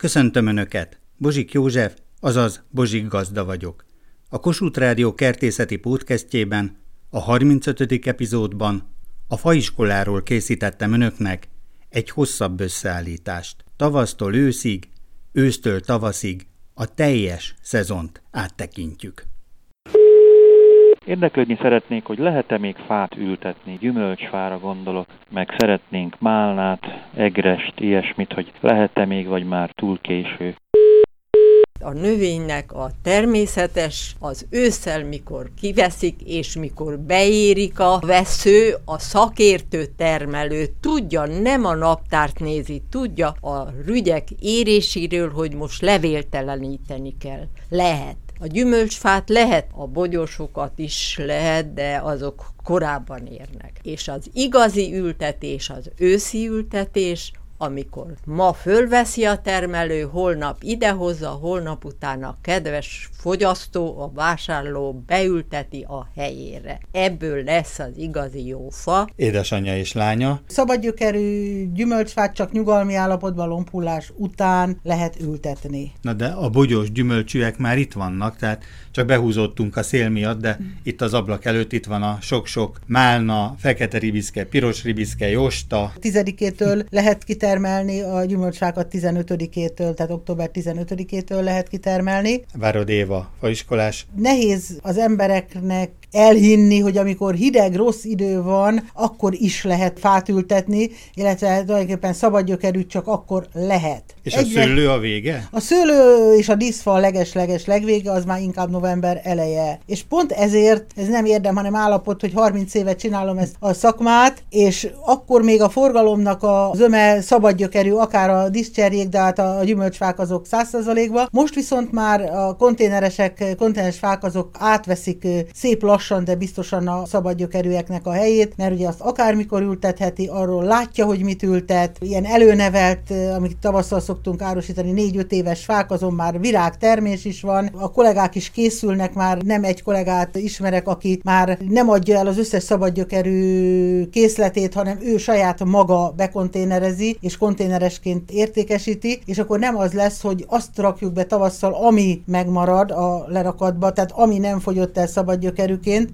Köszöntöm Önöket! Bozsik József, azaz Bozsik Gazda vagyok. A Kossuth Rádió kertészeti podcastjében, a 35. epizódban a faiskoláról készítettem Önöknek egy hosszabb összeállítást. Tavasztól őszig, ősztől tavaszig a teljes szezont áttekintjük. Érdeklődni szeretnék, hogy lehet-e még fát ültetni, gyümölcsfára gondolok, meg szeretnénk málnát, egrest, ilyesmit, hogy lehet-e még, vagy már túl késő. A növénynek a természetes az ősszel, mikor kiveszik, és mikor beérik a vesző, a szakértő termelő tudja, nem a naptárt nézi, tudja a rügyek éréséről, hogy most levélteleníteni kell. Lehet. A gyümölcsfát lehet, a bogyósokat is lehet, de azok korábban érnek. És az igazi ültetés, az őszi ültetés, amikor ma fölveszi a termelő, holnap idehozza, holnap utána a kedves fogyasztó, a vásárló beülteti a helyére. Ebből lesz az igazi jó fa. Édesanyja és lánya. Szabadgyökerű gyümölcsfát csak nyugalmi állapotban lompullás után lehet ültetni. Na de a bogyós gyümölcsűek már itt vannak, tehát csak behúzódtunk a szél miatt, de itt az ablak előtt itt van a sok-sok málna, fekete ribiszke, piros ribiszke, josta. Tizedikétől lehet kitermelni a gyümölcsfákat 15-től, tehát október 15-től lehet kitermelni. Várod Éva, faiskolás. Nehéz az embereknek elhinni, hogy amikor hideg, rossz idő van, akkor is lehet fát ültetni, illetve tulajdonképpen szabadgyökerűt csak akkor lehet. És a szőlő a vége? A szőlő és a díszfa a leges-leges legvége, az már inkább november eleje. És pont ezért ez nem érdem, hanem állapot, hogy 30 évet csinálom ezt a szakmát, és akkor még a forgalomnak a zöme szabadgyökerű, akár a diszcserjék, de hát a gyümölcsfák azok 100%-ba. Most viszont már a konténeresek, konténeres fák azok átveszik szép lassan, de biztosan a szabadgyökerűeknek a helyét, mert ugye azt akármikor ültetheti, arról látja, hogy mit ültet. Ilyen előnevelt, amit tavasszal szoktunk árusítani, négy-öt éves fák, azon már virágtermés is van. A kollégák is készülnek már, nem egy kollégát ismerek, aki már nem adja el az összes szabadgyökerű készletét, hanem ő saját maga bekonténerezi, és konténeresként értékesíti, és akkor nem az lesz, hogy azt rakjuk be tavasszal, ami megmarad a lerakatba, tehát ami nem fogyott el szabadgyökerűként,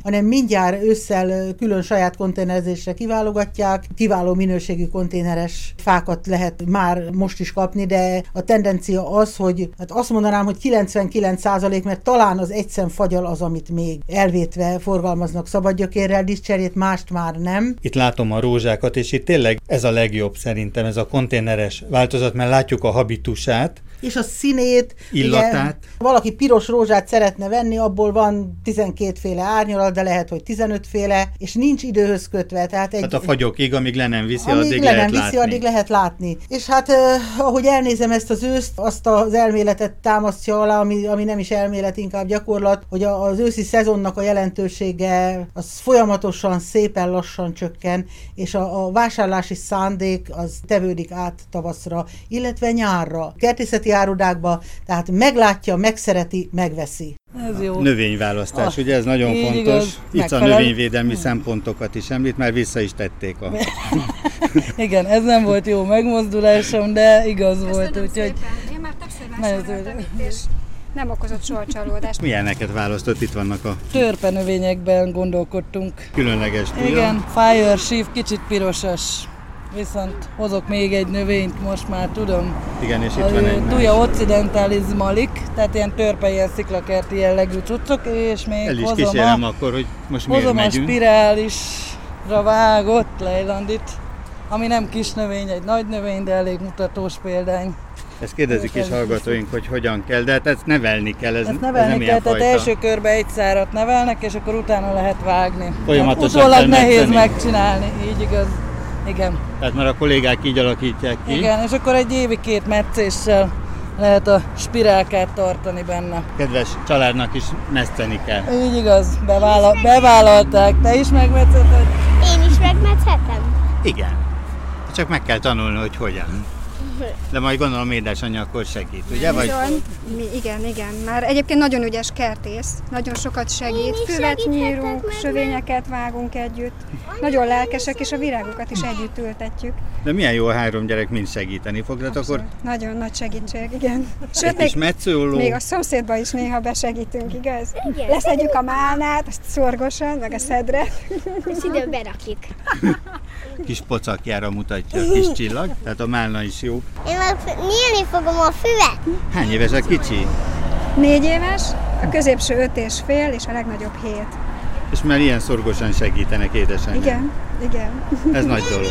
hanem mindjárt ősszel külön saját konténerezésre kiválogatják, kiváló minőségű konténeres fákat lehet már most is kapni, de a tendencia az, hogy hát azt mondanám, hogy 99% mert talán az egyszem fagyal az, amit még elvétve forgalmaznak szabadgyökérrel, diszcserét, mást már nem. Itt látom a rózsákat, és itt tényleg ez a legjobb szerintem, ez a konténeres változat, mert látjuk a habitusát, és a színét. Illatát. Ugye, valaki piros rózsát szeretne venni, abból van 12 féle árnyalat, de lehet, hogy 15 féle, és nincs időhöz kötve. Tehát, egy, hát a fagyokig, amíg le nem viszi, amíg addig le lehet nem viszi, látni. addig lehet látni. És hát eh, ahogy elnézem ezt az őszt, azt az elméletet támasztja alá, ami, ami nem is elmélet, inkább gyakorlat, hogy a, az őszi szezonnak a jelentősége az folyamatosan, szépen lassan csökken, és a, a vásárlási szándék az tevődik át tavaszra, illetve nyárra. Kertészeti árudákba, tehát meglátja, megszereti, megveszi. Ez jó. Növényválasztás, Ah, ugye ez nagyon így fontos. igaz, Itt a megfelel. növényvédelmi szempontokat is említ, már vissza is tették a... Igen, ez nem volt jó megmozdulásom, de igaz volt, Köszönöm úgyhogy szépen. Én már többször és nem okozott soha csalódást. Milyeneket választott? Itt vannak a törpe növényekben gondolkodtunk. különleges tuja. Igen, Fire Shift kicsit pirosas. Viszont hozok még egy növényt, most már tudom. Igen, és A itt van egy Tuja occidentalis malik, tehát ilyen törpe, ilyen sziklakerti jellegű cuccok, és még El is hozom kísérem a, akkor, hogy most miért hozom a megyünk. spirálisra vágott lejlandit, ami nem kis növény, egy nagy növény, de elég mutatós példány. Ezt kérdezik Ez is hallgatóink, hogy hogyan kell, de hát ezt nevelni kell, ez, Ezt ez nem nevelni kell, tehát fajta. első körbe egy szárat nevelnek, és akkor utána lehet vágni. Folyamatosan Utólag nehéz megcsinálni, így igaz. Igen. Tehát már a kollégák így alakítják ki. Igen, és akkor egy évi két metszéssel lehet a spirálkát tartani benne. Kedves családnak is meszteni kell. Így igaz, bevállal, bevállalták. Te is megmetszeted? Én is megmethetem? Igen. Csak meg kell tanulni, hogy hogyan. De majd gondolom édesanyja akkor segít, ugye? Vagy Bizony. Mi, igen, igen. Már egyébként nagyon ügyes kertész, nagyon sokat segít. Füvet nyírunk, sövényeket vágunk együtt. Nagyon lelkesek, és a virágokat is együtt ültetjük. de milyen jó, a három gyerek mind segíteni fog, de akkor. Nagyon nagy segítség, igen. Sőt, még, metszőló. még a szomszédba is néha besegítünk, igaz? Leszedjük a málnát, azt szorgosan, meg a szedret. És ide berakjuk. kis pocakjára mutatja a kis csillag, tehát a málna is jó. Én meg nyílni fogom a füvet. Hány éves a kicsi? Négy éves, a középső öt és fél, és a legnagyobb hét. És már ilyen szorgosan segítenek édesanyja. Igen, igen. Ez nagy dolog.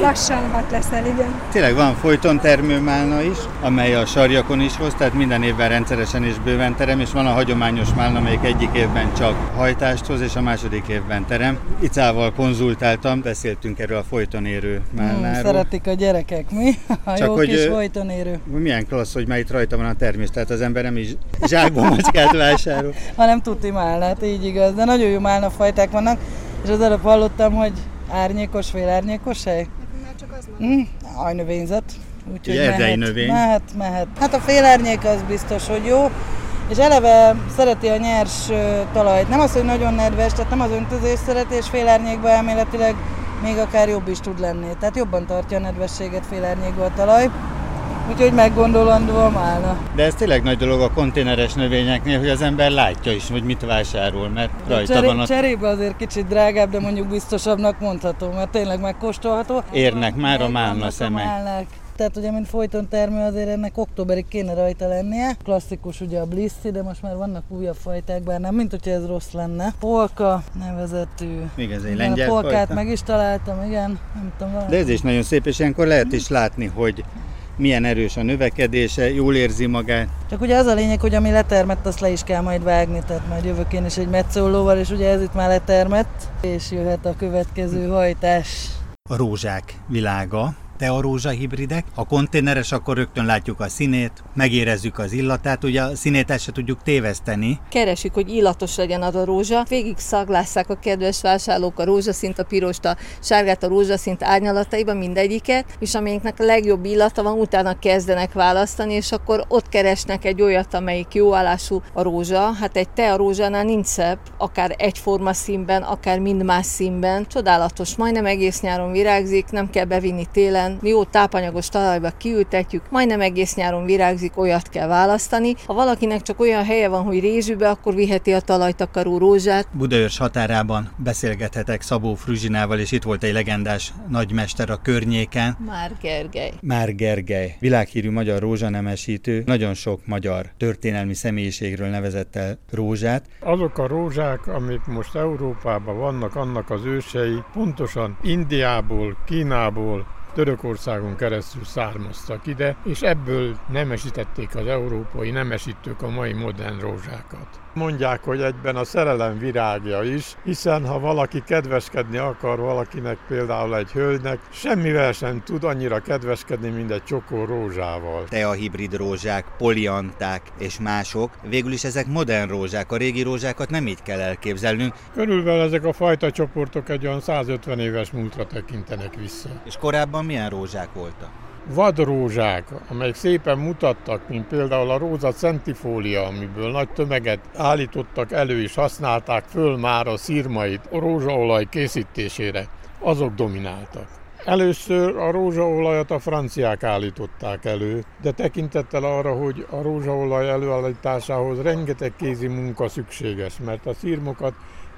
Lassan hat leszel, igen. Tényleg van folyton termőmálna is, amely a sarjakon is hoz, tehát minden évben rendszeresen és bőven terem, és van a hagyományos málna, amelyik egyik évben csak hajtást hoz, és a második évben terem. Icával konzultáltam, beszéltünk erről a folyton érő Hmm, málnáról. szeretik a gyerekek, mi? A Csak jó hogy, kis folyton érő. Milyen klassz, hogy már itt rajta van a termés, tehát az ember nem is zsákba macskát vásárol. hanem tuti málnát, így igaz. De nagyon jó málnafajták vannak, és az előbb hallottam, hogy árnyékos, félárnyékos hely. Már csak az van. Hm, ajnövényzet. Úgyhogy mehet, növény. mehet, mehet. Hát a félárnyék az biztos, hogy jó, és eleve szereti a nyers talajt. Nem az, hogy nagyon nedves, tehát nem az öntözés szereti, és félárnyékban elméletileg még akár jobb is tud lenni. Tehát jobban tartja a nedvességet félárnyékban a talaj. Úgyhogy meggondolandó a málna. De ez tényleg nagy dolog a konténeres növényeknél, hogy az ember látja is, hogy mit vásárol, mert rajta Cseré- van a... Cserébe azért kicsit drágább, de mondjuk biztosabbnak mondható, mert tényleg megkóstolható. Érnek már a málna vannak a szemek. málnák. Tehát ugye, mint folyton termő, azért ennek októberig kéne rajta lennie. Klasszikus ugye a Blissi, de most már vannak újabb fajták, bár nem, mint hogyha ez rossz lenne. Polka nevezetű. Még ez egy lengyel a polkát fajta. meg is találtam, igen. Nem tudom, valami. De ez is nagyon szép, és ilyenkor lehet is látni, hogy milyen erős a növekedése, jól érzi magát. Csak ugye az a lényeg, hogy ami letermett, azt le is kell majd vágni, tehát majd jövök én is egy metszólóval, és ugye ez itt már letermett, és jöhet a következő hajtás. A rózsák világa, tearózsa hibridek. Ha konténeres, akkor rögtön látjuk a színét, megérezzük az illatát, ugye a színét el se tudjuk téveszteni. Keresik, hogy illatos legyen az a rózsa. Végig szaglásszák a kedves vásárlók a rózsaszint, a pirost, a sárgát, a rózsaszint árnyalataiban mindegyiket, és amelyiknek a legjobb illata van, utána kezdenek választani, és akkor ott keresnek egy olyat, amelyik jó állású a rózsa. Hát egy te a rózsánál nincs szebb, akár egyforma színben, akár mind más színben. Csodálatos, majdnem egész nyáron virágzik, nem kell bevinni télen, jó tápanyagos talajba kiültetjük, majdnem egész nyáron virágzik, olyat kell választani. Ha valakinek csak olyan helye van, hogy rézsűbe, akkor viheti a talajtakaró rózsát. Budaörs határában beszélgethetek Szabó Fruzsinával, és itt volt egy legendás nagymester a környéken. Már Gergely. Már Gergely, világhírű magyar rózsanemesítő, nagyon sok magyar történelmi személyiségről nevezett el rózsát. Azok a rózsák, amik most Európában vannak, annak az ősei pontosan Indiából, Kínából, Törökországon keresztül származtak ide, és ebből nemesítették az európai nemesítők a mai modern rózsákat. Mondják, hogy egyben a szerelem virágja is, hiszen ha valaki kedveskedni akar valakinek, például egy hölgynek, semmivel sem tud annyira kedveskedni, mint egy csokó rózsával. Hibrid rózsák, polianták és mások. Végül is ezek modern rózsák, a régi rózsákat nem így kell elképzelnünk. Körülbelül ezek a fajta csoportok egy olyan 150 éves múltra tekintenek vissza. És korábban milyen rózsák voltak? Vadrózsák, amelyek szépen mutattak, mint például a róza centifólia, amiből nagy tömeget állítottak elő és használták föl már a szírmait a rózsaolaj készítésére, azok domináltak. Először a rózsaolajat a franciák állították elő, de tekintettel arra, hogy a rózsaolaj előállításához rengeteg kézi munka szükséges, mert a szírmokat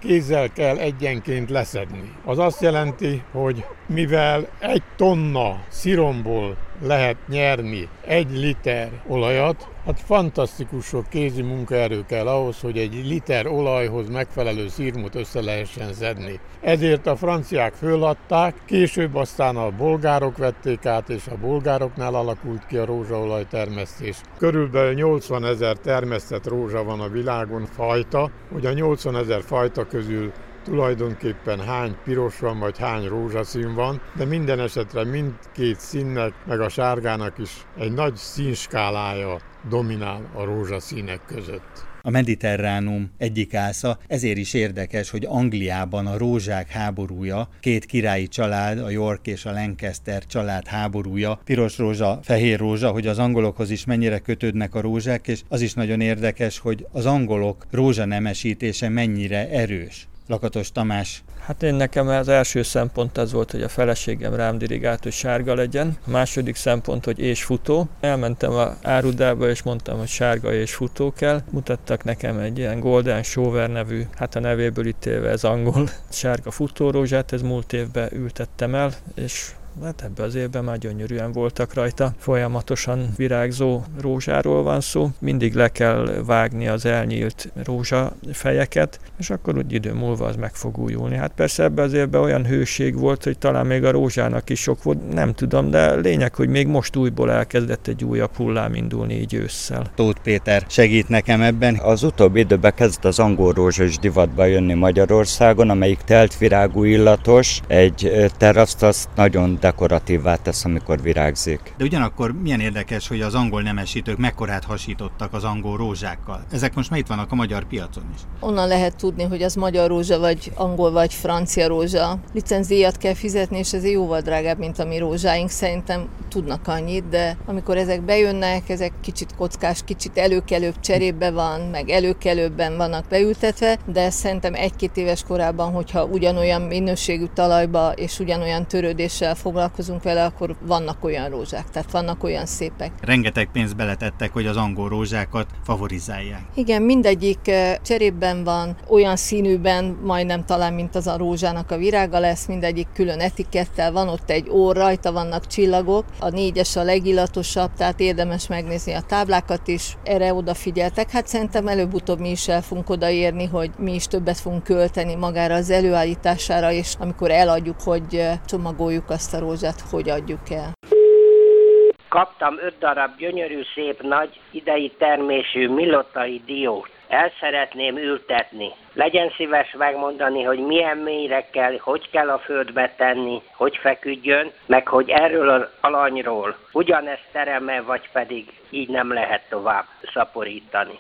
kézzel kell egyenként leszedni. Az azt jelenti, hogy mivel egy tonna sziromból lehet nyerni egy liter olajat, hát fantasztikus sok kézi munkaerő kell ahhoz, hogy egy liter olajhoz megfelelő szirmot össze lehessen szedni. Ezért a franciák föladták, később aztán a bolgárok vették át, és a bolgároknál alakult ki a rózsaolaj termesztés. Körülbelül 80 ezer termesztett rózsa van a világon fajta, hogy a 80 ezer fajta közül tulajdonképpen hány piros van, vagy hány rózsaszín van, de minden esetre mindkét színnek, meg a sárgának is egy nagy színskálája dominál a rózsaszínek között. a mediterránum egyik ásza, ezért is érdekes, hogy Angliában a rózsák háborúja, két királyi család, a York és a Lancaster család háborúja, piros rózsa, fehér rózsa, hogy az angolokhoz is mennyire kötődnek a rózsák, és az is nagyon érdekes, hogy az angolok rózsanemesítése mennyire erős. Lakatos Tamás. Hát én nekem az első szempont az volt, hogy a feleségem rám dirigált, hogy sárga legyen. A második szempont, hogy és futó. Elmentem a árudába, és mondtam, hogy sárga és futó kell. Mutattak nekem egy ilyen Golden Shower nevű, hát a nevéből ítélve ez angol sárga futórózsát, ez múlt évben ültettem el, és hát ebbe az évben már gyönyörűen voltak rajta. Folyamatosan virágzó rózsáról van szó, mindig le kell vágni az elnyílt rózsafejeket, és akkor úgy idő múlva az meg fog újulni. Hát persze ebbe az évben olyan hőség volt, hogy talán még a rózsának is sok volt, nem tudom, de lényeg, hogy még most újból elkezdett egy újabb hullám indulni így ősszel. Tóth Péter segít nekem ebben. Az utóbbi időben kezd az angol rózsa is divatba jönni Magyarországon, amelyik telt virágú illatos, egy teraszt azt nagyon dekoratívvá tesz, amikor virágzik. De ugyanakkor milyen érdekes, hogy az angol nemesítők mekkorát hasítottak az angol rózsákkal. Ezek most már itt vannak a magyar piacon is. Onnan lehet tudni, hogy az magyar rózsa, vagy angol, vagy francia rózsa. Licenzíjat kell fizetni, és ez jóval drágább, mint a mi rózsáink. Szerintem tudnak annyit, de amikor ezek bejönnek, ezek kicsit kockás, kicsit előkelőbb cserébe van, meg előkelőbben vannak beültetve, de szerintem egy-két éves korában, hogyha ugyanolyan minőségű talajba és ugyanolyan törődéssel foglalkozunk vele, akkor vannak olyan rózsák, tehát vannak olyan szépek. Rengeteg pénzt beletettek, hogy az angol rózsákat favorizálják. Igen, mindegyik cserében van, olyan színűben, majdnem talán, mint az a rózsának a virága lesz, mindegyik külön etikettel, van ott egy ór, rajta vannak csillagok, a négyes a legillatosabb, tehát érdemes megnézni a táblákat is, erre odafigyeltek. Hát szerintem előbb-utóbb mi is el fogunk odaérni, hogy mi is többet fogunk költeni magára az előállítására, és amikor eladjuk, hogy csomagoljuk azt a rózsát, hogy adjuk el. Kaptam öt darab gyönyörű, szép, nagy, idei termésű milotai diót. El szeretném ültetni. Legyen szíves megmondani, hogy milyen mélyre kell, hogy kell a földbe tenni, hogy feküdjön, meg hogy erről az alanyról ugyanezt tereme, vagy pedig így nem lehet tovább szaporítani.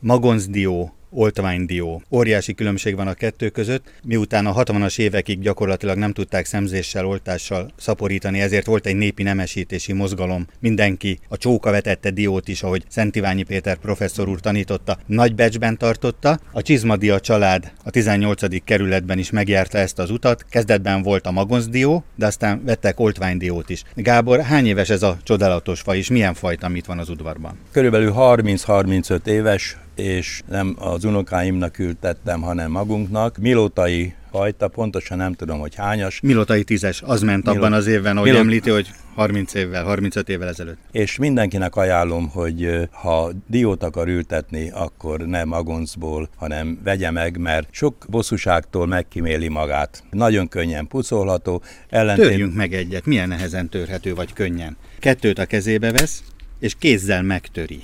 Magoncdió oltványdió. Óriási különbség van a kettő között, miután a 60-as évekig gyakorlatilag nem tudták szemzéssel, oltással szaporítani, ezért volt egy népi nemesítési mozgalom. Mindenki a csóka vetette diót is, ahogy Szent Iványi Péter professzor úr tanította, nagy becsben tartotta. A Csizmadia család a 18. kerületben is megjárta ezt az utat. Kezdetben volt a magoncdió, de aztán vettek oltványdiót is. Gábor, hány éves ez a csodálatos faj, és milyen fajta mit van az udvarban? Körülbelül 30-35 éves, és nem az unokáimnak ültettem, hanem magunknak. Milótai fajta, pontosan nem tudom, hogy hányas. Milotai tízes, az ment Milot... abban az évben, ahogy Milot... említi, hogy 30 évvel, 35 évvel ezelőtt. És mindenkinek ajánlom, hogy ha diót akar ültetni, akkor nem magoncból, hanem vegye meg, mert sok bosszúságtól megkiméli magát. Nagyon könnyen pucolható. Ellentén... Törjünk meg egyet, milyen nehezen törhető vagy könnyen. Kettőt a kezébe vesz, és kézzel megtöri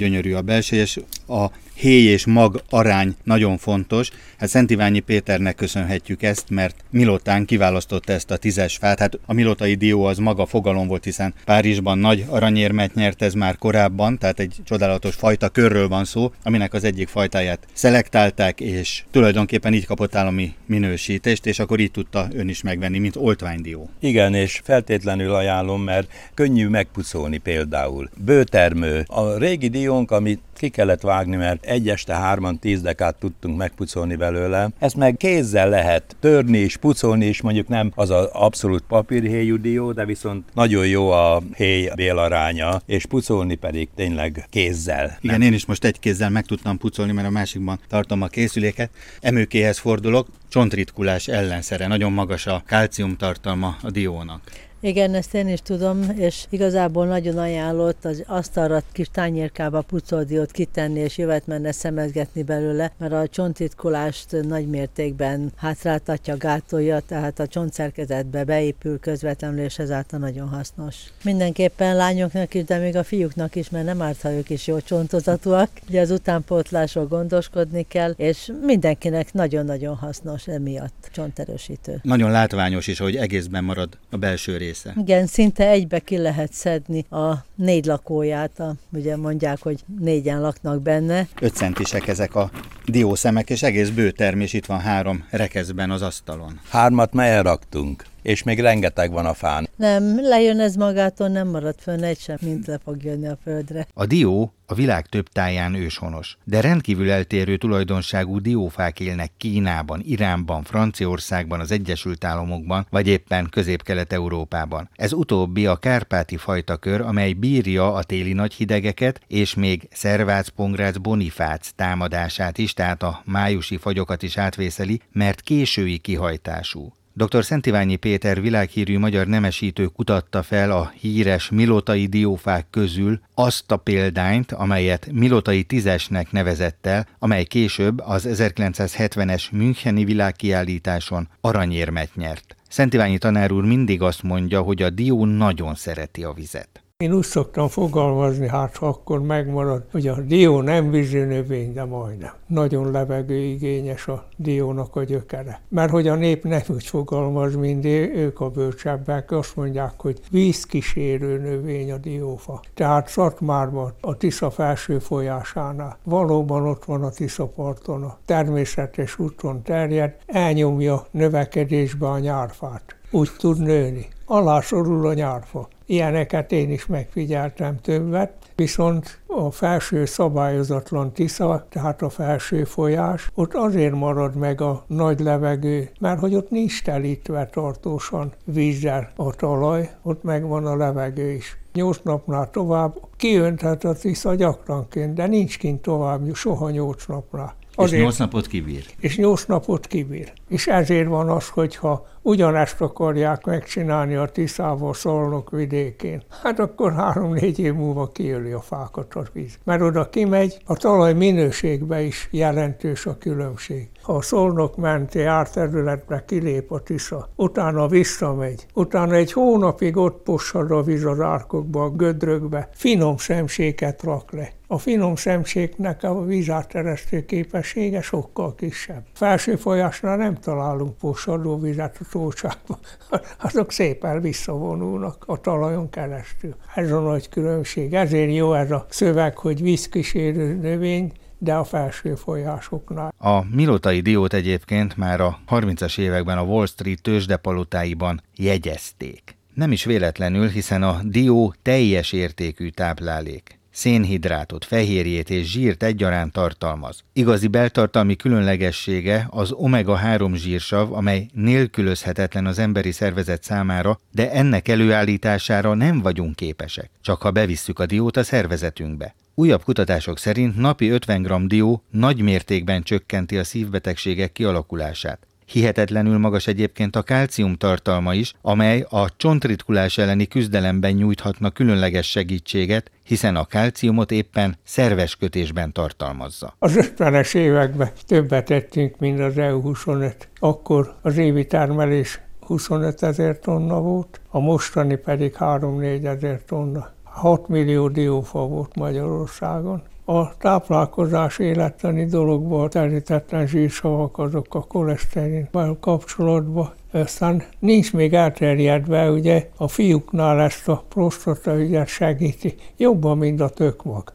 gyönyörű a belseje, és a héj és mag arány nagyon fontos. Hát Szent Iványi Péternek köszönhetjük ezt, mert Milotán kiválasztotta ezt a tízes fát. Hát a Milotai dió az maga fogalom volt, hiszen Párizsban nagy aranyérmet nyert ez már korábban, tehát egy csodálatos fajta körről van szó, aminek az egyik fajtáját szelektálták, és tulajdonképpen így kapott állami minősítést, és akkor így tudta ön is megvenni, mint oltványdió. Igen, és feltétlenül ajánlom, mert könnyű megpucolni például. Bőtermő. A régi diónk, amit ki kellett vágni, mert egy este hárman tíz dekát tudtunk megpucolni belőle. Ezt meg kézzel lehet törni és pucolni, és mondjuk nem az az abszolút papírhéjú dió, de viszont nagyon jó a héj bélaránya, és pucolni pedig tényleg kézzel. Igen, nem? én is most egy kézzel meg tudtam pucolni, mert a másikban tartom a készüléket. Emőkéhez fordulok, csontritkulás ellenszere, nagyon magas a kálcium tartalma a diónak. Igen, ezt én is tudom, és igazából nagyon ajánlott az asztalra kis tányérkába pucoldiót kitenni, és jövet menne szemezgetni belőle, mert a csontitkolást nagy mértékben hátráltatja, gátolja, tehát a csontszerkezetbe beépül közvetlenül, és ezáltal nagyon hasznos. Mindenképpen lányoknak is, de még a fiúknak is, mert nem árt, ha ők is jó csontozatúak. Ugye az utánpótlásról gondoskodni kell, és mindenkinek nagyon-nagyon hasznos emiatt csonterősítő. Nagyon látványos is, hogy egészben marad a belső rész része. Igen, szinte egybe ki lehet szedni a négy lakóját, a, ugye mondják, hogy négyen laknak benne. 5 centisek ezek a diószemek, és egész bő termés itt van három rekeszben az asztalon. Hármat ma elraktunk, és még rengeteg van a fán. Nem, lejön ez magától, nem marad fönn egy sem, mint le fog jönni a földre. A dió a világ több táján őshonos, de rendkívül eltérő tulajdonságú diófák élnek Kínában, Iránban, Franciaországban, az Egyesült Államokban, vagy éppen Közép-Kelet-Európában. Ez utóbbi a kárpáti fajtakör, amely bírja a téli nagy hidegeket, és még Szervác Pongrác Bonifác támadását is, tehát a májusi fagyokat is átvészeli, mert késői kihajtású. Dr. Szentiványi Péter világhírű magyar nemesítő kutatta fel a híres milotai diófák közül azt a példányt, amelyet milotai tízesnek nevezett el, amely később az 1970-es Müncheni világkiállításon aranyérmet nyert. Szentiványi tanár úr mindig azt mondja, hogy a dió nagyon szereti a vizet. Én úgy szoktam fogalmazni, hát ha akkor megmarad, hogy a dió nem vízi növény, de majdnem. Nagyon levegőigényes a diónak a gyökere. Mert hogy a nép nem úgy fogalmaz, mint ők a bölcsebbek, azt mondják, hogy vízkísérő növény a diófa. Tehát Szatmárban, a Tisza felső folyásánál, valóban ott van a Tisza parton, a természetes úton terjed, elnyomja növekedésbe a nyárfát. Úgy tud nőni. Alá sorul a nyárfa. Ilyeneket én is megfigyeltem többet, viszont a felső szabályozatlan Tisza, tehát a felső folyás, ott azért marad meg a nagy levegő, mert hogy ott nincs telítve tartósan vízzel a talaj, ott megvan a levegő is. Nyolc napnál tovább kiönthet a Tisza gyakranként, de nincs kint tovább soha nyolc napnál. Azért, és nyolc napot kibír. És nyolc napot kibír. És ezért van az, hogyha ugyanezt akarják megcsinálni a Tiszával Szolnok vidékén, hát akkor három-négy év múlva kiöli a fákat a víz. Mert oda kimegy, a talaj minőségbe is jelentős a különbség. A Szolnok menti árterületbe kilép a Tisza, utána visszamegy, utána egy hónapig ott possad a víz az árkokba, a gödrökbe, finom semséket rak le. A finom semségnek a vízáteresztő képessége sokkal kisebb. Felső folyásnál nem találunk possadó vizet a tócsákban, azok szépen visszavonulnak a talajon keresztül. Ez a nagy különbség. Ezért jó ez a szöveg, hogy vízkísérő növény, de a felső folyásoknál. A milotai diót egyébként már a 30-as években a Wall Street tőzsdepalotáiban jegyezték. Nem is véletlenül, hiszen a dió teljes értékű táplálék szénhidrátot, fehérjét és zsírt egyaránt tartalmaz. Igazi beltartalmi különlegessége az omega-3 zsírsav, amely nélkülözhetetlen az emberi szervezet számára, de ennek előállítására nem vagyunk képesek, csak ha bevisszük a diót a szervezetünkbe. Újabb kutatások szerint napi 50 g dió nagy mértékben csökkenti a szívbetegségek kialakulását. Hihetetlenül magas egyébként a kálcium tartalma is, amely a csontritkulás elleni küzdelemben nyújthatna különleges segítséget, hiszen a kálciumot éppen szerves kötésben tartalmazza. Az 50-es években többet tettünk, mint az EU25. Akkor az évi termelés 25 ezer tonna volt, a mostani pedig 3-4 ezer tonna. 6 millió diófa volt Magyarországon a táplálkozás élettani dologba a terítetlen zsírsavak azok a koleszterinvel kapcsolatban. Aztán nincs még elterjedve, ugye a fiúknál ezt a prostata ügyet segíti jobban, mint a tökmag.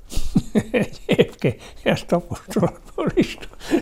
Egyébként ezt tapasztalatból is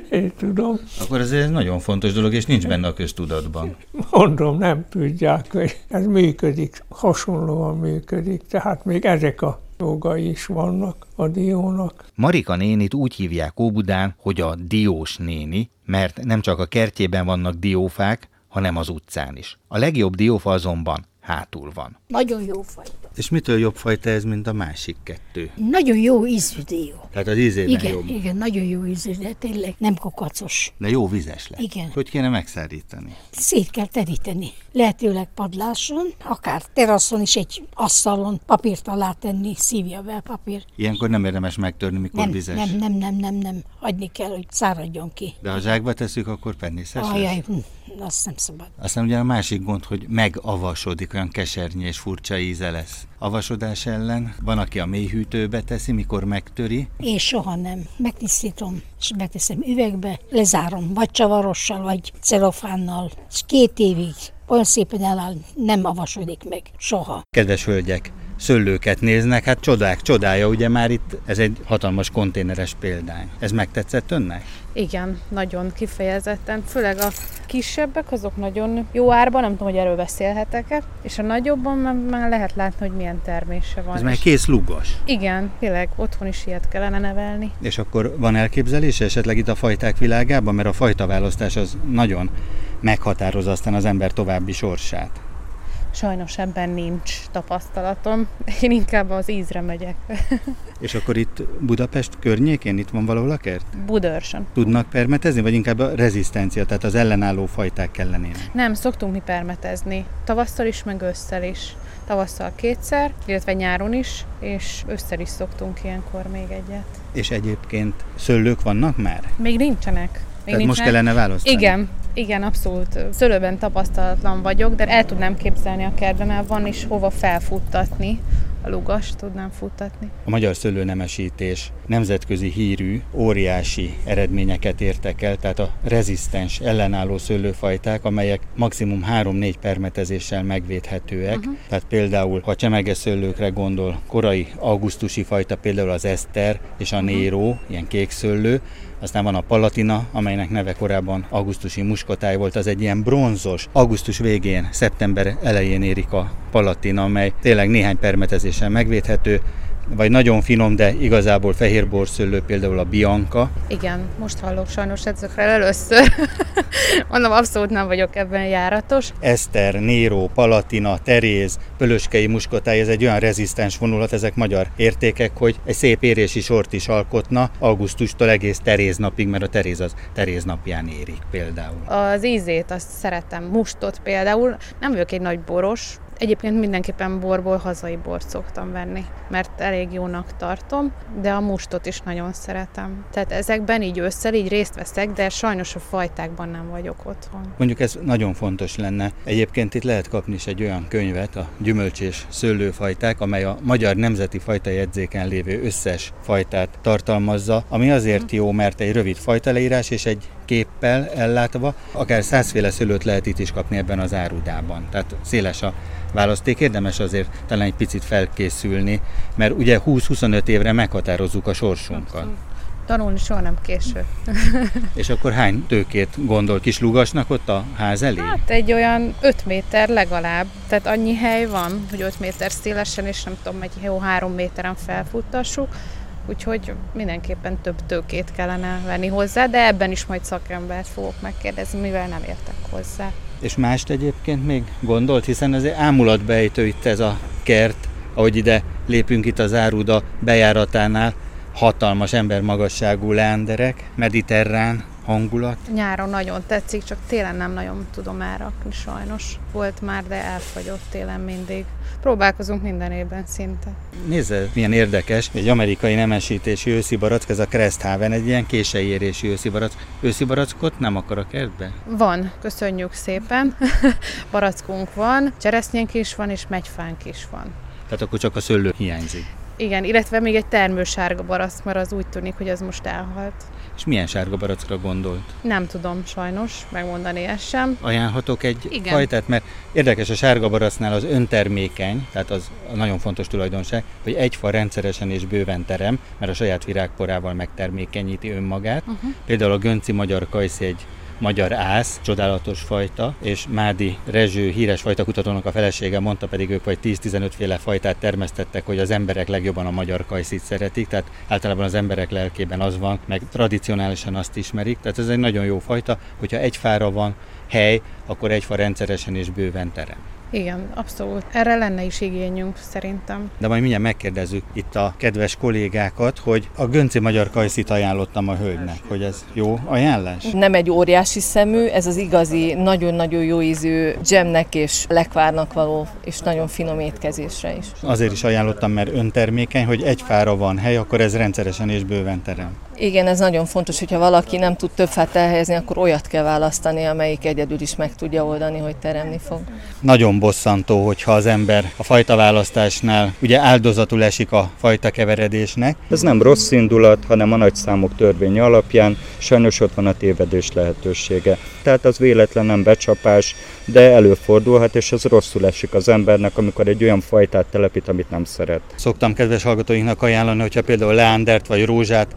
én tudom. Akkor ez egy nagyon fontos dolog, és nincs benne a köztudatban. Mondom, nem tudják, hogy ez működik, hasonlóan működik, tehát még ezek a dolgai is vannak a diónak. Marika nénit úgy hívják Óbudán, hogy a diós néni, mert nem csak a kertjében vannak diófák, hanem az utcán is. A legjobb diófa azonban hátul van. Nagyon jó fajta. És mitől jobb fajta ez, mint a másik kettő? Nagyon jó ízű dió. Tehát az ízében igen, jobb. Igen, nagyon jó ízű, de tényleg nem kokacos. De jó vizes lesz. Igen. Hogy kéne megszárítani? Szét kell teríteni. Lehetőleg padláson, akár teraszon is egy asztalon papírt alá tenni, szívja be papír. Ilyenkor nem érdemes megtörni, mikor nem, vizes. Nem, nem, nem, nem, nem. Hagyni kell, hogy száradjon ki. De ha zsákba tesszük, akkor penniszes Ajaj, hm, azt nem szabad. Aztán ugye a másik gond, hogy megavasodik, olyan kesernyi és furcsa íze lesz. Avasodás ellen van, aki a mélyhűtőbe teszi, mikor megtöri. Én soha nem. Megtisztítom, és beteszem üvegbe, lezárom, vagy csavarossal, vagy celofánnal, és két évig olyan szépen eláll, nem avasodik meg soha. Kedves hölgyek, szőlőket néznek, hát csodák csodája, ugye már itt ez egy hatalmas konténeres példány. Ez megtetszett önnek? Igen, nagyon kifejezetten. Főleg a kisebbek, azok nagyon jó árban, nem tudom, hogy erről beszélhetek-e, és a nagyobban már lehet látni, hogy milyen termése van. Ez már kész lugas. Igen, tényleg otthon is ilyet kellene nevelni. És akkor van elképzelése esetleg itt a fajták világában, mert a fajtaválasztás az nagyon meghatározza aztán az ember további sorsát. Sajnos ebben nincs tapasztalatom. Én inkább az ízre megyek. És akkor itt Budapest környékén, itt van valahol a kert? Budörsön. Tudnak permetezni, vagy inkább a rezisztencia, tehát az ellenálló fajták kellenének? Nem, szoktunk mi permetezni. Tavasszal is, meg ősszel is. Tavasszal kétszer, illetve nyáron is, és ősszel is szoktunk ilyenkor még egyet. És egyébként szőlők vannak már? Még nincsenek. Még Tehát nincsenek. most kellene választani? Igen, igen, abszolút. Szőlőben tapasztalatlan vagyok, de el tudnám képzelni a kertben, mert van is hova felfuttatni. A lugast tudnám futtatni. A magyar szőlőnemesítés nemzetközi hírű, óriási eredményeket értek el, tehát a rezisztens, ellenálló szőlőfajták, amelyek maximum 3-4 permetezéssel megvédhetőek. Uh-huh. Tehát például, ha csemege szőlőkre gondol, korai augusztusi fajta, például az Eszter és a Néró, ilyen kék szőlő, aztán van a Palatina, amelynek neve korábban augusztusi muskotáj volt, az egy ilyen bronzos, augusztus végén, szeptember elején érik a Palatina, amely tényleg néhány permetezéssel megvédhető, vagy nagyon finom, de igazából fehérborszőlő, például a Bianca. Igen, most hallok sajnos ezekről először. Mondom, abszolút nem vagyok ebben járatos. Eszter, Néró, Palatina, Teréz, Pölöskei muskotáj, ez egy olyan rezisztens vonulat, ezek magyar értékek, hogy egy szép érési sort is alkotna augusztustól egész Teréz napig, mert a Teréz az Teréz napján érik például. Az ízét azt szeretem, mustot például. Nem vagyok egy nagy boros, Egyébként mindenképpen borból hazai bort szoktam venni, mert elég jónak tartom, de a mustot is nagyon szeretem. Tehát ezekben így összel, így részt veszek, de sajnos a fajtákban nem vagyok otthon. Mondjuk ez nagyon fontos lenne. Egyébként itt lehet kapni is egy olyan könyvet, a gyümölcs és szőlőfajták, amely a magyar nemzeti fajtajegyzéken lévő összes fajtát tartalmazza, ami azért jó, mert egy rövid fajtaleírás és egy képpel ellátva, akár százféle szőlőt lehet itt is kapni ebben az árudában. Tehát széles a választék, érdemes azért talán egy picit felkészülni, mert ugye 20-25 évre meghatározzuk a sorsunkat. Abszolút. Tanulni soha nem késő. És akkor hány tőkét gondol kis lugasnak ott a ház elé? Hát egy olyan 5 méter legalább, tehát annyi hely van, hogy 5 méter szélesen, és nem tudom, egy jó 3 méteren felfuttassuk, úgyhogy mindenképpen több tőkét kellene venni hozzá, de ebben is majd szakembert fogok megkérdezni, mivel nem értek hozzá. És mást egyébként még gondolt, hiszen ez ámulatbejtő itt ez a kert, ahogy ide lépünk itt az Áruda bejáratánál, hatalmas embermagasságú leánderek, mediterrán hangulat. Nyáron nagyon tetszik, csak télen nem nagyon tudom elrakni sajnos. Volt már, de elfagyott télen mindig. Próbálkozunk minden évben szinte. Nézze, milyen érdekes, egy amerikai nemesítési őszi barack, ez a Cresthaven, egy ilyen kései érésű őszi barack. Őszi barackot nem akar a kertbe? Van, köszönjük szépen. Barackunk van, cseresznyénk is van, és megyfánk is van. Tehát akkor csak a szőlő hiányzik. Igen, illetve még egy termősárga barack, mert az úgy tűnik, hogy az most elhalt. És milyen sárga barackra gondolt? Nem tudom sajnos megmondani ezt sem. Ajánlhatok egy Igen. fajtát, mert érdekes a sárga baracnál az öntermékeny, tehát az a nagyon fontos tulajdonság, hogy egy fa rendszeresen és bőven terem, mert a saját virágporával megtermékenyíti önmagát. Uh-huh. Például a Gönci magyar kajszi egy magyar ász, csodálatos fajta, és Mádi Rezső híres fajtakutatónak a felesége mondta pedig ők vagy 10-15 féle fajtát termesztettek, hogy az emberek legjobban a magyar kajszit szeretik, tehát általában az emberek lelkében az van, meg tradicionálisan azt ismerik, tehát ez egy nagyon jó fajta, hogyha egy fára van hely, akkor egy fa rendszeresen és bőven terem. Igen, abszolút. Erre lenne is igényünk szerintem. De majd mindjárt megkérdezzük itt a kedves kollégákat, hogy a Gönci Magyar Kajszit ajánlottam a hölgynek, hogy ez jó ajánlás? Nem egy óriási szemű, ez az igazi, nagyon-nagyon jó ízű dzsemnek és lekvárnak való, és nagyon finom étkezésre is. Azért is ajánlottam, mert öntermékeny, hogy egy fára van hely, akkor ez rendszeresen és bőven terem. Igen, ez nagyon fontos, hogyha valaki nem tud több fát elhelyezni, akkor olyat kell választani, amelyik egyedül is meg tudja oldani, hogy teremni fog. Nagyon bosszantó, hogyha az ember a fajta választásnál ugye áldozatul esik a fajta keveredésnek. Ez nem rossz indulat, hanem a nagyszámok törvénye alapján sajnos ott van a tévedés lehetősége. Tehát az véletlen nem becsapás, de előfordulhat, és ez rosszul esik az embernek, amikor egy olyan fajtát telepít, amit nem szeret. Szoktam kedves hallgatóinknak ajánlani, hogyha például leándert vagy rózsát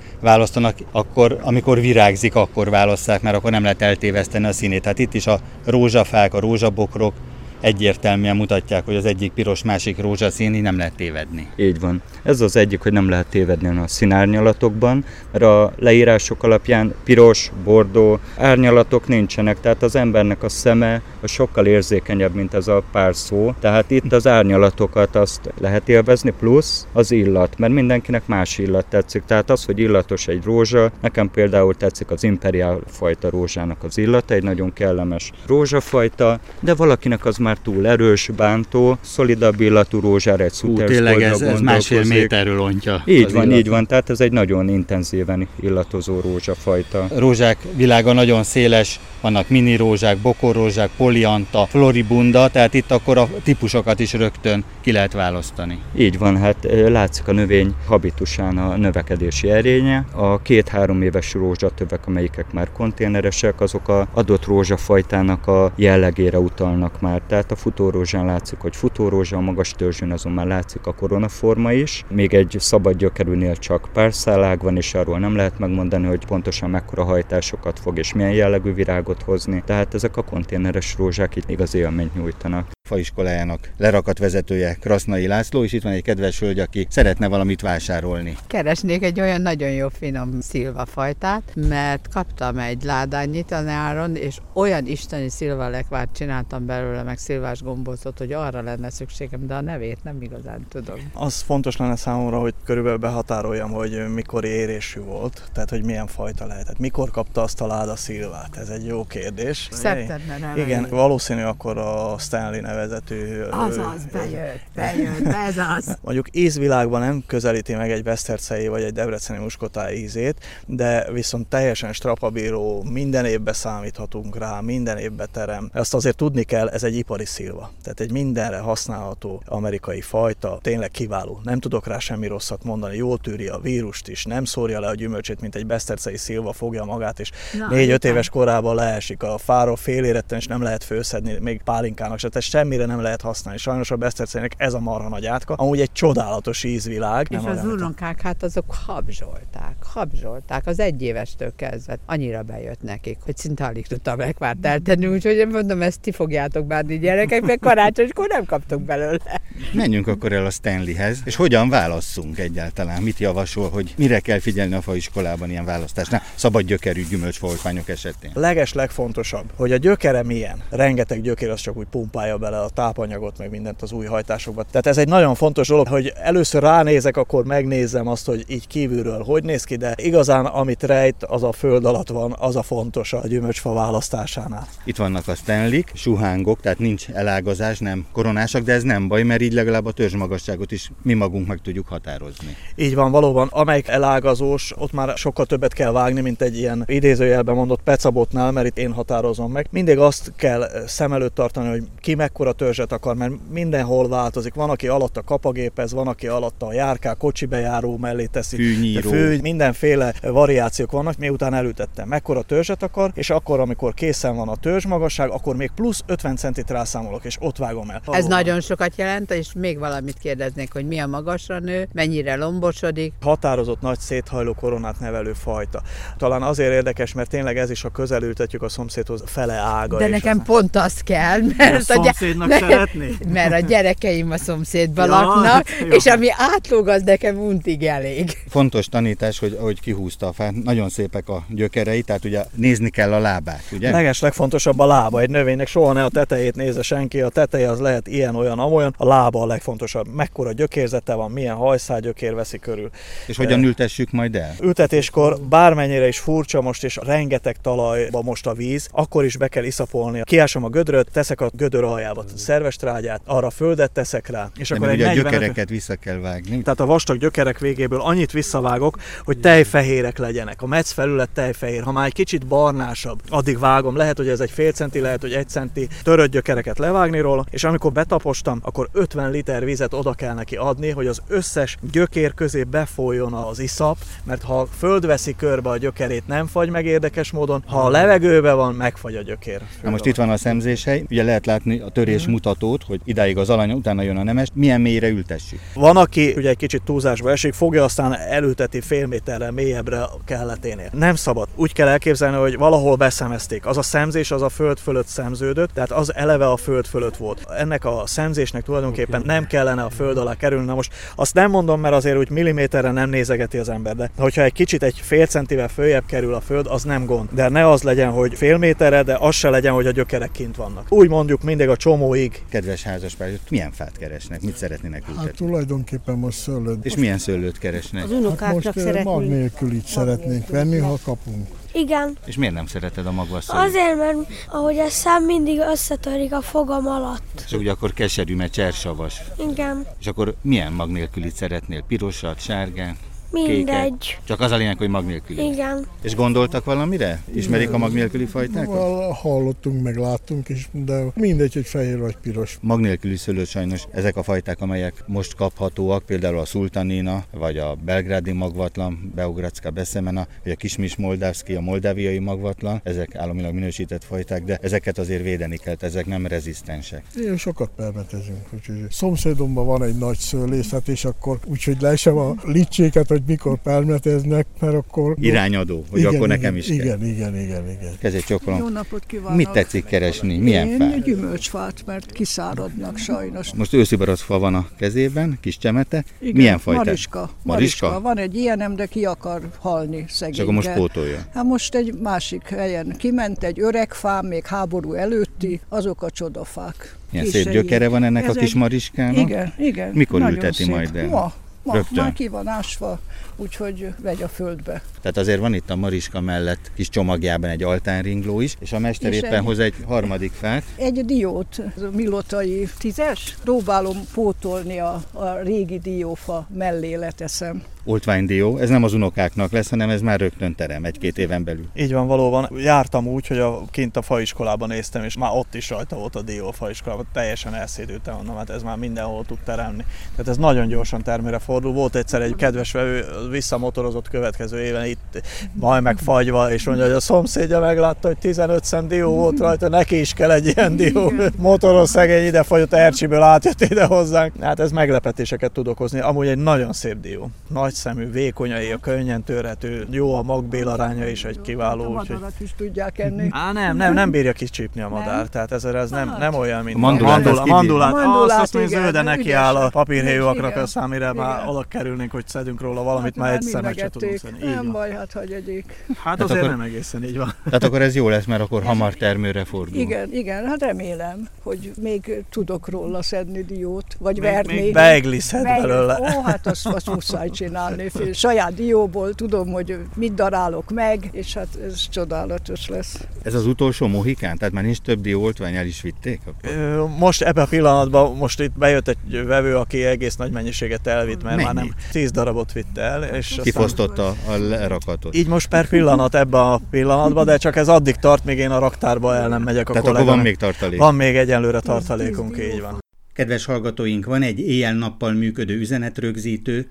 választanak, akkor amikor virágzik, akkor válasszák, mert akkor nem lehet eltéveszteni a színét. Tehát itt is a rózsafák, a rózsabokrok, egyértelműen mutatják, hogy az egyik piros, másik rózsaszín, így nem lehet tévedni. Így van. Ez az egyik, hogy nem lehet tévedni a színárnyalatokban, mert a leírások alapján piros, bordó árnyalatok nincsenek, tehát az embernek a szeme a sokkal érzékenyebb, mint ez a pár szó. Tehát itt az árnyalatokat azt lehet élvezni, plusz az illat, mert mindenkinek más illat tetszik. Tehát az, hogy illatos egy rózsa, nekem például tetszik az imperiál fajta rózsának az illata, egy nagyon kellemes rózsafajta, de valakinek az már túl erős, bántó, szolidabb illatú rózsára egy Hú, tényleg ez, ez másfél méterről ontja. Így van, illat. így van, tehát ez egy nagyon intenzíven illatozó rózsafajta. A rózsák világa nagyon széles, vannak mini rózsák, bokorrózsák, polianta, floribunda, tehát itt akkor a típusokat is rögtön ki lehet választani. Így van, hát látszik a növény habitusán a növekedési erénye. A két-három éves rózsatövek, amelyikek már konténeresek, azok a adott rózsafajtának a jellegére utalnak már. Tehát a futórózsán látszik, hogy futórózsa, a magas törzsön azon már látszik a koronaforma is. Még egy szabad gyökerűnél csak pár szalág van, és arról nem lehet megmondani, hogy pontosan mekkora hajtásokat fog és milyen jellegű virágot hozni. Tehát ezek a konténeres rózsák itt igaz élményt nyújtanak faiskolájának lerakat vezetője Krasznai László, és itt van egy kedves hölgy, aki szeretne valamit vásárolni. Keresnék egy olyan nagyon jó finom szilvafajtát, mert kaptam egy ládányit a nyáron, és olyan isteni szilvalekvárt csináltam belőle, meg szilvás gombócot, hogy arra lenne szükségem, de a nevét nem igazán tudom. Az fontos lenne számomra, hogy körülbelül behatároljam, hogy mikor érésű volt, tehát hogy milyen fajta lehetett. Mikor kapta azt a láda szilvát? Ez egy jó kérdés. Szeptember Igen, valószínű akkor a Stanley nevezetű... Azaz, bejött, bejött, ez az. Mondjuk ízvilágban nem közelíti meg egy Besztercei vagy egy Debreceni muskotá ízét, de viszont teljesen strapabíró, minden évbe számíthatunk rá, minden évbe terem. Ezt azért tudni kell, ez egy ipari szilva. Tehát egy mindenre használható amerikai fajta, tényleg kiváló. Nem tudok rá semmi rosszat mondani, jól tűri a vírust is, nem szórja le a gyümölcsét, mint egy Besztercei szilva fogja magát, és négy-öt éves korában leesik a fáról fél éretten, és nem lehet főszedni, még pálinkának se, tehát semmire nem lehet használni. Sajnos a Beszterceinek ez a marha nagy átka. Amúgy egy csodálatos ízvilág. És az unokák, hát azok habzsolták, habzsolták az egyévestől kezdve. Annyira bejött nekik, hogy szinte alig tudtam megvárt eltenni, úgyhogy mondom, ezt ti fogjátok bánni gyerekek, meg karácsonykor nem kaptok belőle. Menjünk akkor el a Stanleyhez, és hogyan válasszunk egyáltalán? Mit javasol, hogy mire kell figyelni a faiskolában ilyen választásnál, szabad gyökerű gyümölcsfoltványok esetén? Leges legfontosabb, hogy a gyökere milyen. Rengeteg gyökér az csak úgy pumpálja bele a tápanyagot, meg mindent az új hajtásokba. Tehát ez egy nagyon fontos dolog, hogy először ránézek, akkor megnézem azt, hogy így kívülről hogy néz ki, de igazán amit rejt, az a föld alatt van, az a fontos a gyümölcsfa választásánál. Itt vannak a Stanley, suhángok, tehát nincs elágazás, nem koronásak, de ez nem baj, mert így legalább a törzsmagasságot is mi magunk meg tudjuk határozni. Így van, valóban, amelyik elágazós, ott már sokkal többet kell vágni, mint egy ilyen idézőjelben mondott pecabotnál, mert itt én határozom meg. Mindig azt kell szem előtt tartani, hogy ki mekkora törzset akar, mert mindenhol változik. Van, aki alatt a kapagépez, van, aki alatt a járká, kocsi bejáró mellé teszi. Fűnyíró. Fű, mindenféle variációk vannak, miután elütettem. Mekkora törzset akar, és akkor, amikor készen van a törzs magasság, akkor még plusz 50 centit rászámolok, és ott vágom el. Ez nagyon sokat jelent, és még valamit kérdeznék, hogy mi a magasra nő, mennyire lombosodik. Határozott nagy széthajló koronát nevelő fajta. Talán azért érdekes, mert tényleg ez is, ha közelültetjük a szomszédhoz, fele ága. De nekem az... pont az kell, mert a, a szomszédnak gy- szeretni? Mert a gyerekeim a szomszédban ja, laknak, hát, és ami átlóg, az nekem untig elég. Fontos tanítás, hogy ahogy kihúzta a fát, nagyon szépek a gyökerei, tehát ugye nézni kell a lábát, ugye? Leges legfontosabb a lába. Egy növénynek soha ne a tetejét nézze senki, a teteje az lehet ilyen, olyan, amolyan, a lába a legfontosabb. Mekkora gyökérzete van, milyen hajszál gyökér veszi körül. És hogyan ültessük majd el? Ültetéskor bármennyire is furcsa most, és rengeteg talajba most a víz, akkor is be kell iszapolni. Kiásom a gödröt, teszek a gödör aljába szerves trágyát, arra földet teszek rá, és De akkor egy ugye a 40 gyökereket vissza kell vágni. tehát a vastag gyökerek végéből annyit visszavágok, hogy tejfehérek legyenek. A metsz felület tejfehér. Ha már egy kicsit barnásabb, addig vágom. Lehet, hogy ez egy fél centi, lehet, hogy egy centi törött gyökereket levágni róla, és amikor betapostam, akkor 50 liter vizet oda kell neki adni, hogy az összes gyökér közé befolyjon az iszap, mert ha föld veszi körbe a gyökerét, nem fagy meg érdekes módon, ha a levegőben van, megfagy a gyökér. Na most itt van a szemzéshely, ugye lehet látni a törés Mhm. mutatót, hogy idáig az alany, utána jön a nemes, milyen mélyre ültessük. Van, aki ugye egy kicsit túlzásba esik, fogja, aztán elülteti fél méterrel mélyebbre a kelleténél. Nem szabad. Úgy kell elképzelni, hogy valahol beszemezték. Az a szemzés az a föld fölött szemződött, tehát az eleve a föld fölött volt. Ennek a szemzésnek tulajdonképpen nem kellene a föld alá kerülni. Na most azt nem mondom, mert azért úgy milliméterre nem nézegeti az ember, de hogyha egy kicsit egy fél centivel följebb kerül a föld, az nem gond. De ne az legyen, hogy fél méterre, de az se legyen, hogy a gyökerek kint vannak. Úgy mondjuk mindig a csomóig. Kedves házaspár, milyen fát keresnek, mit szeretnének ültetni? Hát tulajdonképpen most szőlőt. És milyen szőlőt keresnek? Az unokáknak hát most mag nélkülit szeretnénk venni, ha kapunk. Igen. És miért nem szereted a magvas? Azért, mert ahogy a szám mindig összetörik a fogam alatt. És ugye akkor keserű, mert csersavas. Igen. És akkor milyen mag nélkülit szeretnél? Pirosat, sárgát? Mindegy. Kéket? Csak az a lényeg, hogy mag nélküli. Igen. És gondoltak valamire? Ismerik a mag nélküli fajtákat? Val- hallottunk, meg láttunk is, de mindegy, hogy fehér vagy piros. Mag nélküli szőlő sajnos ezek a fajták, amelyek most kaphatóak, például a szultanina, vagy a belgrádi magvatlan, Beogracka beszemena, vagy a kismis moldávszki, a moldáviai magvatlan, ezek államilag minősített fajták, de ezeket azért védeni kell, ezek nem rezisztensek. Én sokat permetezünk, úgyhogy szomszédomban van egy nagy szőlészet, és akkor úgyhogy leesem a licséket, hogy mikor permeteznek, mert akkor... Irányadó, hogy igen, akkor igen, nekem is kell. igen, igen, igen, igen. Kezét csókolom. Jó napot kívánok! Mit tetszik keresni? Milyen Én fát? gyümölcsfát, mert kiszáradnak sajnos. Most őszi barackfa van a kezében, kis csemete. Igen, Milyen fajta? Mariska. Mariska? Mariska. Van egy ilyenem, de ki akar halni szegényke. És akkor most pótolja. Hát most egy másik helyen kiment egy öreg fám, még háború előtti, azok a csodafák. Ilyen szép gyökere van ennek Ez a kis egy- mariskának? Igen, igen. Mikor ülteti szép. majd el? Ma, ma Rögtön? már ki van ásva, úgyhogy vegy a földbe. Tehát azért van itt a Mariska mellett kis csomagjában egy altánringló is, és a mester És éppen egy- hoz egy harmadik fát. Egy diót, ez a milotai tízes, próbálom pótolni a, a régi diófa mellé leteszem. Oltványdió, ez nem az unokáknak lesz, hanem ez már rögtön terem, egy-két éven belül. Így van, valóban. Jártam úgy, hogy a, kint a faiskolában néztem, és már ott is rajta volt a dió a faiskolában. Teljesen elszédültem, mondom, hát ez már mindenhol tud teremni. Tehát ez nagyon gyorsan termőre fordul. Volt egyszer egy kedves vevő, visszamotorozott következő éven itt, majd meg fagyva, és mondja, hogy a szomszédja meglátta, hogy 15 szem dió volt rajta, neki is kell egy ilyen dió. Motoros szegény ide fagyott, Ercsiből átjött ide hozzánk. Hát ez meglepetéseket tud okozni. Amúgy egy nagyon szép dió. Nagy szemű, vékonyai, a könnyen törhető, jó a magbélaránya is egy kiváló. A úgyhogy- madarak is tudják enni. Á, nem, nem, nem bírja kicsípni a madár, tehát ez, ez nem, nem olyan, mint A mandulát mandula, azt kibírja. mandulát, Mandulát, azt, azt igen, zölde neki áll a papírhéjúakra, Igen. persze, amire már oda kerülnénk, hogy szedünk róla valamit, Hát már egy szemet sem tudunk szedni. Nem baj, hát hagyjegyék. Hát Hát azért akkor- nem egészen így van. Tehát akkor ez jó lesz, mert akkor hamar termőre fordul. Igen, igen, hát remélem, hogy még tudok róla szedni diót, vagy Még- verni. még beegliszed Beegli- belőle. Ó, hát azt, azt muszáj csinálni. Fél- Saját dióból tudom, hogy mit darálok meg, és hát ez csodálatos lesz. Ez az utolsó mohikán, tehát már nincs több dióoltvány, el is vitték? Akkor? Most ebben a pillanatban, most itt bejött egy vevő, aki egész nagy mennyiséget elvitt, mert már nem? 10 darabot vitt el. És aztán- Kifosztotta a lerakatot. Így most per pillanat ebben a pillanatban, de csak ez addig tart, míg én a raktárba el nem megyek a Tehát akkor van még tartalék. Van még egyelőre tartalékunk, így van. Kedves hallgatóink, van egy éjjel-nappal működő üzenetrögzítő,